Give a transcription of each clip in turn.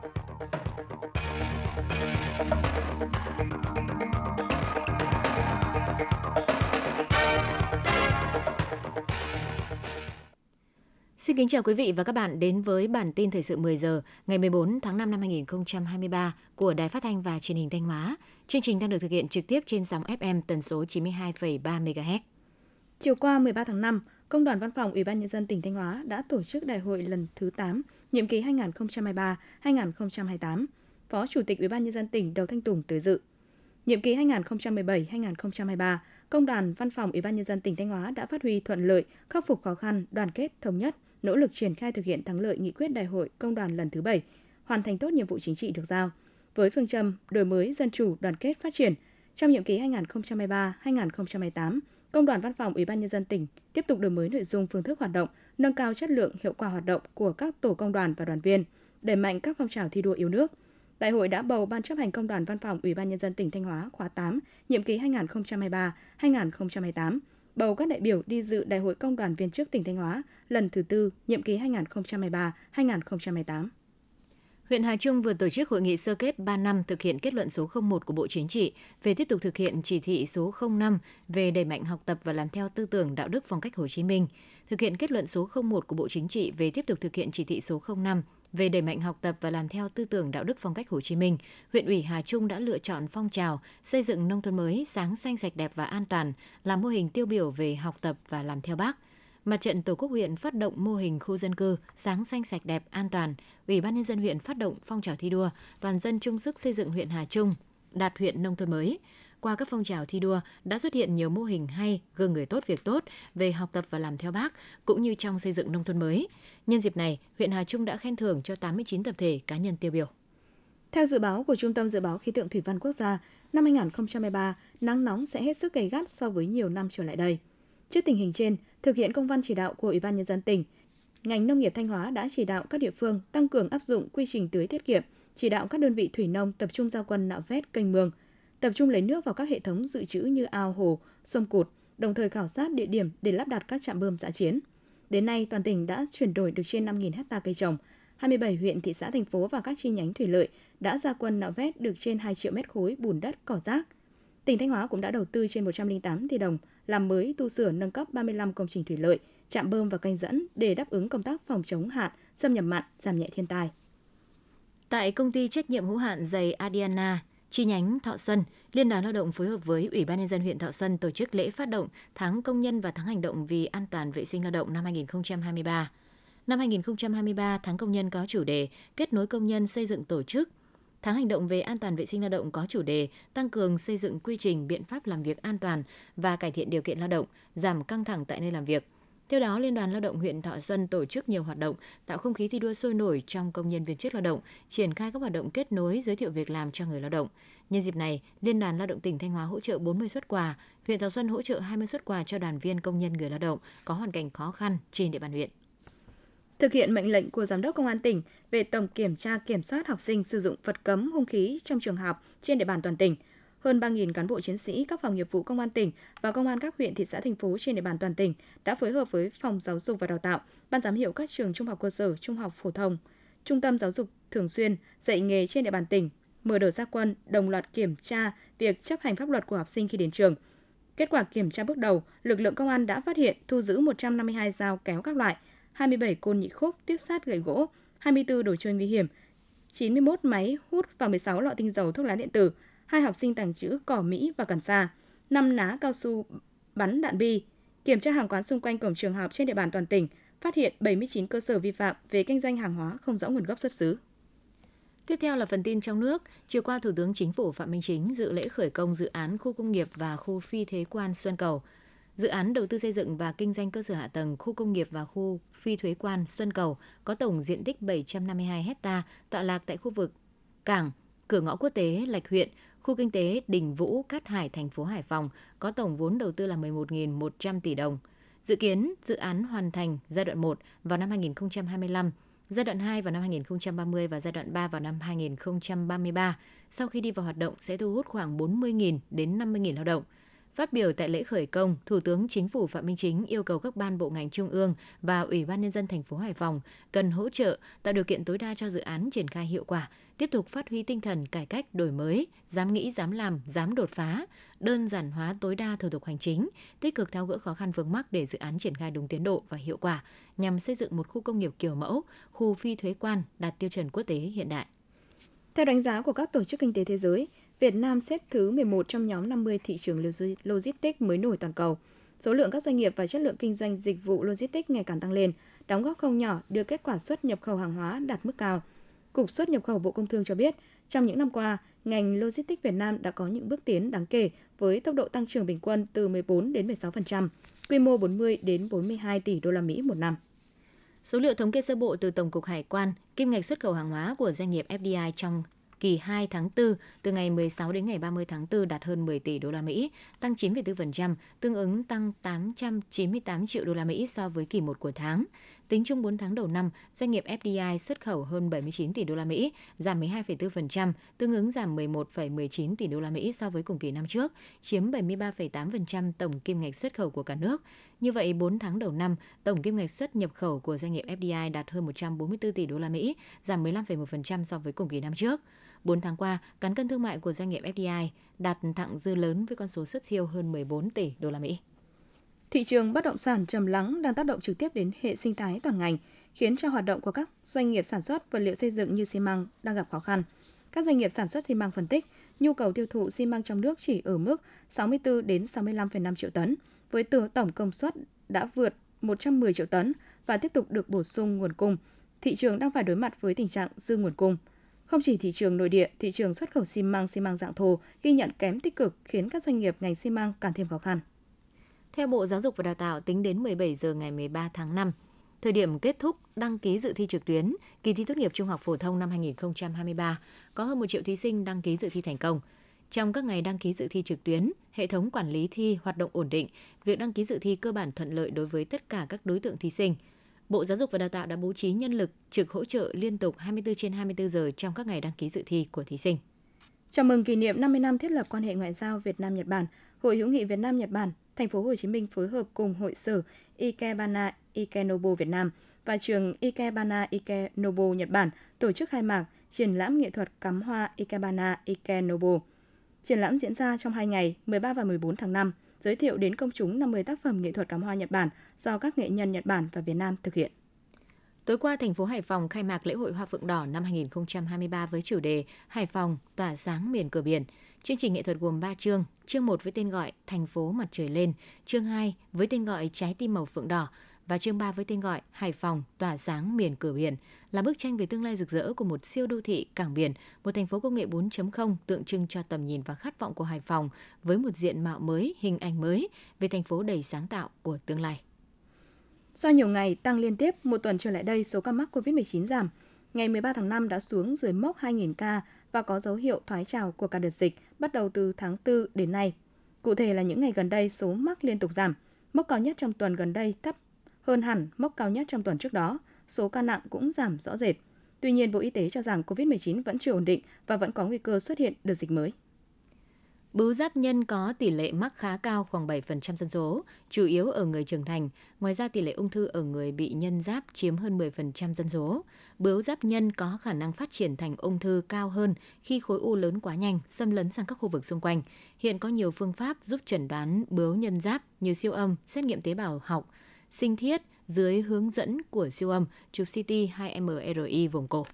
Xin kính chào quý vị và các bạn đến với bản tin thời sự 10 giờ ngày 14 tháng 5 năm 2023 của Đài Phát thanh và Truyền hình Thanh Hóa. Chương trình đang được thực hiện trực tiếp trên sóng FM tần số 92,3 MHz. Chiều qua 13 tháng 5, Công đoàn Văn phòng Ủy ban nhân dân tỉnh Thanh Hóa đã tổ chức đại hội lần thứ 8, nhiệm kỳ 2023-2028. Phó Chủ tịch Ủy ban nhân dân tỉnh Đầu Thanh Tùng tới dự. Nhiệm kỳ 2017-2023, Công đoàn Văn phòng Ủy ban nhân dân tỉnh Thanh Hóa đã phát huy thuận lợi, khắc phục khó khăn, đoàn kết, thống nhất, nỗ lực triển khai thực hiện thắng lợi nghị quyết đại hội công đoàn lần thứ 7, hoàn thành tốt nhiệm vụ chính trị được giao. Với phương châm đổi mới, dân chủ, đoàn kết, phát triển, trong nhiệm kỳ 2023-2028, Công đoàn Văn phòng Ủy ban nhân dân tỉnh tiếp tục đổi mới nội dung phương thức hoạt động, nâng cao chất lượng hiệu quả hoạt động của các tổ công đoàn và đoàn viên, đẩy mạnh các phong trào thi đua yêu nước. Đại hội đã bầu Ban chấp hành Công đoàn Văn phòng Ủy ban nhân dân tỉnh Thanh Hóa khóa 8, nhiệm kỳ 2023-2028 bầu các đại biểu đi dự Đại hội Công đoàn viên chức tỉnh Thanh Hóa lần thứ tư, nhiệm kỳ 2023-2028. Huyện Hà Trung vừa tổ chức hội nghị sơ kết 3 năm thực hiện kết luận số 01 của Bộ Chính trị về tiếp tục thực hiện chỉ thị số 05 về đẩy mạnh học tập và làm theo tư tưởng đạo đức phong cách Hồ Chí Minh, thực hiện kết luận số 01 của Bộ Chính trị về tiếp tục thực hiện chỉ thị số 05 về đẩy mạnh học tập và làm theo tư tưởng đạo đức phong cách Hồ Chí Minh, huyện ủy Hà Trung đã lựa chọn phong trào xây dựng nông thôn mới sáng xanh sạch đẹp và an toàn là mô hình tiêu biểu về học tập và làm theo Bác. Mặt trận Tổ quốc huyện phát động mô hình khu dân cư sáng xanh sạch đẹp an toàn. Ủy ban nhân dân huyện phát động phong trào thi đua toàn dân chung sức xây dựng huyện Hà Trung đạt huyện nông thôn mới. Qua các phong trào thi đua đã xuất hiện nhiều mô hình hay, gương người tốt việc tốt về học tập và làm theo bác, cũng như trong xây dựng nông thôn mới. Nhân dịp này, huyện Hà Trung đã khen thưởng cho 89 tập thể cá nhân tiêu biểu. Theo dự báo của Trung tâm Dự báo Khí tượng Thủy văn Quốc gia, năm 2023, nắng nóng sẽ hết sức gay gắt so với nhiều năm trở lại đây. Trước tình hình trên, thực hiện công văn chỉ đạo của Ủy ban Nhân dân tỉnh, ngành nông nghiệp Thanh Hóa đã chỉ đạo các địa phương tăng cường áp dụng quy trình tưới tiết kiệm, chỉ đạo các đơn vị thủy nông tập trung giao quân nạo vét kênh mương, tập trung lấy nước vào các hệ thống dự trữ như ao hồ, sông cụt, đồng thời khảo sát địa điểm để lắp đặt các trạm bơm giã chiến. Đến nay, toàn tỉnh đã chuyển đổi được trên 5.000 hecta cây trồng, 27 huyện, thị xã, thành phố và các chi nhánh thủy lợi đã ra quân nạo vét được trên 2 triệu mét khối bùn đất cỏ rác. Tỉnh Thanh Hóa cũng đã đầu tư trên 108 tỷ đồng làm mới tu sửa nâng cấp 35 công trình thủy lợi, trạm bơm và kênh dẫn để đáp ứng công tác phòng chống hạn, xâm nhập mặn, giảm nhẹ thiên tai. Tại công ty trách nhiệm hữu hạn giày Adiana, chi nhánh Thọ Xuân, Liên đoàn Lao động phối hợp với Ủy ban nhân dân huyện Thọ Xuân tổ chức lễ phát động tháng công nhân và tháng hành động vì an toàn vệ sinh lao động năm 2023. Năm 2023, tháng công nhân có chủ đề kết nối công nhân xây dựng tổ chức. Tháng hành động về an toàn vệ sinh lao động có chủ đề tăng cường xây dựng quy trình biện pháp làm việc an toàn và cải thiện điều kiện lao động, giảm căng thẳng tại nơi làm việc – theo đó, Liên đoàn Lao động huyện Thọ Xuân tổ chức nhiều hoạt động tạo không khí thi đua sôi nổi trong công nhân viên chức lao động, triển khai các hoạt động kết nối giới thiệu việc làm cho người lao động. Nhân dịp này, Liên đoàn Lao động tỉnh Thanh Hóa hỗ trợ 40 xuất quà, huyện Thọ Xuân hỗ trợ 20 xuất quà cho đoàn viên công nhân người lao động có hoàn cảnh khó khăn trên địa bàn huyện. Thực hiện mệnh lệnh của Giám đốc Công an tỉnh về tổng kiểm tra kiểm soát học sinh sử dụng vật cấm hung khí trong trường học trên địa bàn toàn tỉnh – hơn 3.000 cán bộ chiến sĩ các phòng nghiệp vụ công an tỉnh và công an các huyện, thị xã, thành phố trên địa bàn toàn tỉnh đã phối hợp với Phòng Giáo dục và Đào tạo, Ban giám hiệu các trường trung học cơ sở, trung học phổ thông, Trung tâm Giáo dục thường xuyên dạy nghề trên địa bàn tỉnh, mở đợt gia quân đồng loạt kiểm tra việc chấp hành pháp luật của học sinh khi đến trường. Kết quả kiểm tra bước đầu, lực lượng công an đã phát hiện thu giữ 152 dao kéo các loại, 27 côn nhị khúc, tiếp sát gậy gỗ, 24 đồ chơi nguy hiểm, 91 máy hút và 16 lọ tinh dầu thuốc lá điện tử, hai học sinh tàng trữ cỏ Mỹ và cần sa, năm ná cao su bắn đạn bi. Kiểm tra hàng quán xung quanh cổng trường học trên địa bàn toàn tỉnh, phát hiện 79 cơ sở vi phạm về kinh doanh hàng hóa không rõ nguồn gốc xuất xứ. Tiếp theo là phần tin trong nước. Chiều qua, Thủ tướng Chính phủ Phạm Minh Chính dự lễ khởi công dự án khu công nghiệp và khu phi thế quan Xuân Cầu. Dự án đầu tư xây dựng và kinh doanh cơ sở hạ tầng khu công nghiệp và khu phi thuế quan Xuân Cầu có tổng diện tích 752 hecta tọa lạc tại khu vực cảng, cửa ngõ quốc tế Lạch huyện, Khu kinh tế Đình Vũ, Cát Hải, thành phố Hải Phòng có tổng vốn đầu tư là 11.100 tỷ đồng. Dự kiến dự án hoàn thành giai đoạn 1 vào năm 2025, giai đoạn 2 vào năm 2030 và giai đoạn 3 vào năm 2033. Sau khi đi vào hoạt động sẽ thu hút khoảng 40.000 đến 50.000 lao động. Phát biểu tại lễ khởi công, Thủ tướng Chính phủ Phạm Minh Chính yêu cầu các ban bộ ngành trung ương và Ủy ban nhân dân thành phố Hải Phòng cần hỗ trợ tạo điều kiện tối đa cho dự án triển khai hiệu quả, tiếp tục phát huy tinh thần cải cách đổi mới, dám nghĩ, dám làm, dám đột phá, đơn giản hóa tối đa thủ tục hành chính, tích cực tháo gỡ khó khăn vướng mắc để dự án triển khai đúng tiến độ và hiệu quả nhằm xây dựng một khu công nghiệp kiểu mẫu, khu phi thuế quan đạt tiêu chuẩn quốc tế hiện đại. Theo đánh giá của các tổ chức kinh tế thế giới, Việt Nam xếp thứ 11 trong nhóm 50 thị trường logistics mới nổi toàn cầu. Số lượng các doanh nghiệp và chất lượng kinh doanh dịch vụ logistics ngày càng tăng lên, đóng góp không nhỏ đưa kết quả xuất nhập khẩu hàng hóa đạt mức cao. Cục xuất nhập khẩu Bộ Công Thương cho biết, trong những năm qua, ngành logistics Việt Nam đã có những bước tiến đáng kể với tốc độ tăng trưởng bình quân từ 14 đến 16%, quy mô 40 đến 42 tỷ đô la Mỹ một năm. Số liệu thống kê sơ bộ từ Tổng cục Hải quan, kim ngạch xuất khẩu hàng hóa của doanh nghiệp FDI trong kỳ 2 tháng 4 từ ngày 16 đến ngày 30 tháng 4 đạt hơn 10 tỷ đô la Mỹ, tăng 9,4%, tương ứng tăng 898 triệu đô la Mỹ so với kỳ 1 của tháng. Tính chung 4 tháng đầu năm, doanh nghiệp FDI xuất khẩu hơn 79 tỷ đô la Mỹ, giảm 12,4%, tương ứng giảm 11,19 tỷ đô la Mỹ so với cùng kỳ năm trước, chiếm 73,8% tổng kim ngạch xuất khẩu của cả nước. Như vậy, 4 tháng đầu năm, tổng kim ngạch xuất nhập khẩu của doanh nghiệp FDI đạt hơn 144 tỷ đô la Mỹ, giảm 15,1% so với cùng kỳ năm trước. 4 tháng qua, cán cân thương mại của doanh nghiệp FDI đạt thặng dư lớn với con số xuất siêu hơn 14 tỷ đô la Mỹ. Thị trường bất động sản trầm lắng đang tác động trực tiếp đến hệ sinh thái toàn ngành, khiến cho hoạt động của các doanh nghiệp sản xuất vật liệu xây dựng như xi măng đang gặp khó khăn. Các doanh nghiệp sản xuất xi măng phân tích, nhu cầu tiêu thụ xi măng trong nước chỉ ở mức 64 đến 65,5 triệu tấn, với tổng công suất đã vượt 110 triệu tấn và tiếp tục được bổ sung nguồn cung. Thị trường đang phải đối mặt với tình trạng dư nguồn cung. Không chỉ thị trường nội địa, thị trường xuất khẩu xi măng, xi măng dạng thô ghi nhận kém tích cực khiến các doanh nghiệp ngành xi măng càng thêm khó khăn. Theo Bộ Giáo dục và Đào tạo, tính đến 17 giờ ngày 13 tháng 5, thời điểm kết thúc đăng ký dự thi trực tuyến, kỳ thi tốt nghiệp trung học phổ thông năm 2023, có hơn 1 triệu thí sinh đăng ký dự thi thành công. Trong các ngày đăng ký dự thi trực tuyến, hệ thống quản lý thi hoạt động ổn định, việc đăng ký dự thi cơ bản thuận lợi đối với tất cả các đối tượng thí sinh. Bộ Giáo dục và Đào tạo đã bố trí nhân lực trực hỗ trợ liên tục 24 trên 24 giờ trong các ngày đăng ký dự thi của thí sinh. Chào mừng kỷ niệm 50 năm thiết lập quan hệ ngoại giao Việt Nam Nhật Bản, Hội hữu nghị Việt Nam Nhật Bản, thành phố Hồ Chí Minh phối hợp cùng hội sở Ikebana Ikenobo Việt Nam và trường Ikebana Ikenobo Nhật Bản tổ chức khai mạc triển lãm nghệ thuật cắm hoa Ikebana Ikenobo. Triển lãm diễn ra trong 2 ngày, 13 và 14 tháng 5, giới thiệu đến công chúng 50 tác phẩm nghệ thuật cắm hoa Nhật Bản do các nghệ nhân Nhật Bản và Việt Nam thực hiện. Tối qua, thành phố Hải Phòng khai mạc lễ hội Hoa Phượng Đỏ năm 2023 với chủ đề Hải Phòng tỏa sáng miền cửa biển. Chương trình nghệ thuật gồm 3 chương, chương 1 với tên gọi Thành phố mặt trời lên, chương 2 với tên gọi Trái tim màu phượng đỏ và chương 3 với tên gọi Hải Phòng tỏa sáng miền cửa biển là bức tranh về tương lai rực rỡ của một siêu đô thị cảng biển, một thành phố công nghệ 4.0 tượng trưng cho tầm nhìn và khát vọng của Hải Phòng với một diện mạo mới, hình ảnh mới về thành phố đầy sáng tạo của tương lai. Sau nhiều ngày tăng liên tiếp, một tuần trở lại đây số ca mắc COVID-19 giảm. Ngày 13 tháng 5 đã xuống dưới mốc 2.000 ca và có dấu hiệu thoái trào của cả đợt dịch bắt đầu từ tháng 4 đến nay. Cụ thể là những ngày gần đây số mắc liên tục giảm. Mốc cao nhất trong tuần gần đây thấp hơn hẳn mốc cao nhất trong tuần trước đó. Số ca nặng cũng giảm rõ rệt. Tuy nhiên, Bộ Y tế cho rằng COVID-19 vẫn chưa ổn định và vẫn có nguy cơ xuất hiện đợt dịch mới. Bướu giáp nhân có tỷ lệ mắc khá cao khoảng 7% dân số, chủ yếu ở người trưởng thành. Ngoài ra tỷ lệ ung thư ở người bị nhân giáp chiếm hơn 10% dân số. Bướu giáp nhân có khả năng phát triển thành ung thư cao hơn khi khối u lớn quá nhanh, xâm lấn sang các khu vực xung quanh. Hiện có nhiều phương pháp giúp chẩn đoán bướu nhân giáp như siêu âm, xét nghiệm tế bào học, sinh thiết dưới hướng dẫn của siêu âm, chụp CT hay MRI vùng cổ.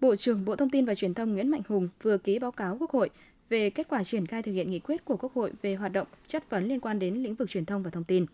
Bộ trưởng Bộ Thông tin và Truyền thông Nguyễn Mạnh Hùng vừa ký báo cáo Quốc hội về kết quả triển khai thực hiện nghị quyết của Quốc hội về hoạt động chất vấn liên quan đến lĩnh vực truyền thông và thông tin.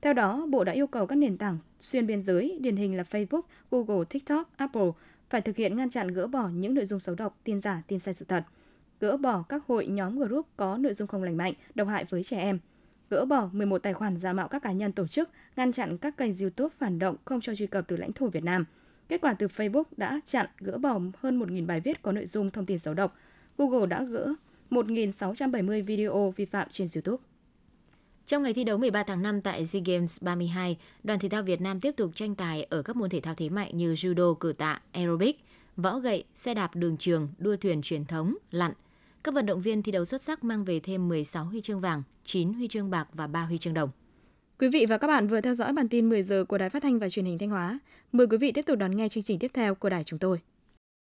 Theo đó, Bộ đã yêu cầu các nền tảng xuyên biên giới, điển hình là Facebook, Google, TikTok, Apple, phải thực hiện ngăn chặn gỡ bỏ những nội dung xấu độc, tin giả, tin sai sự thật, gỡ bỏ các hội nhóm group có nội dung không lành mạnh, độc hại với trẻ em, gỡ bỏ 11 tài khoản giả mạo các cá nhân tổ chức, ngăn chặn các kênh YouTube phản động không cho truy cập từ lãnh thổ Việt Nam. Kết quả từ Facebook đã chặn gỡ bỏ hơn 1.000 bài viết có nội dung thông tin xấu độc, Google đã gỡ 1.670 video vi phạm trên YouTube. Trong ngày thi đấu 13 tháng 5 tại SEA Games 32, đoàn thể thao Việt Nam tiếp tục tranh tài ở các môn thể thao thế mạnh như judo, cử tạ, aerobic, võ gậy, xe đạp đường trường, đua thuyền truyền thống, lặn. Các vận động viên thi đấu xuất sắc mang về thêm 16 huy chương vàng, 9 huy chương bạc và 3 huy chương đồng. Quý vị và các bạn vừa theo dõi bản tin 10 giờ của Đài Phát thanh và Truyền hình Thanh Hóa. Mời quý vị tiếp tục đón nghe chương trình tiếp theo của đài chúng tôi.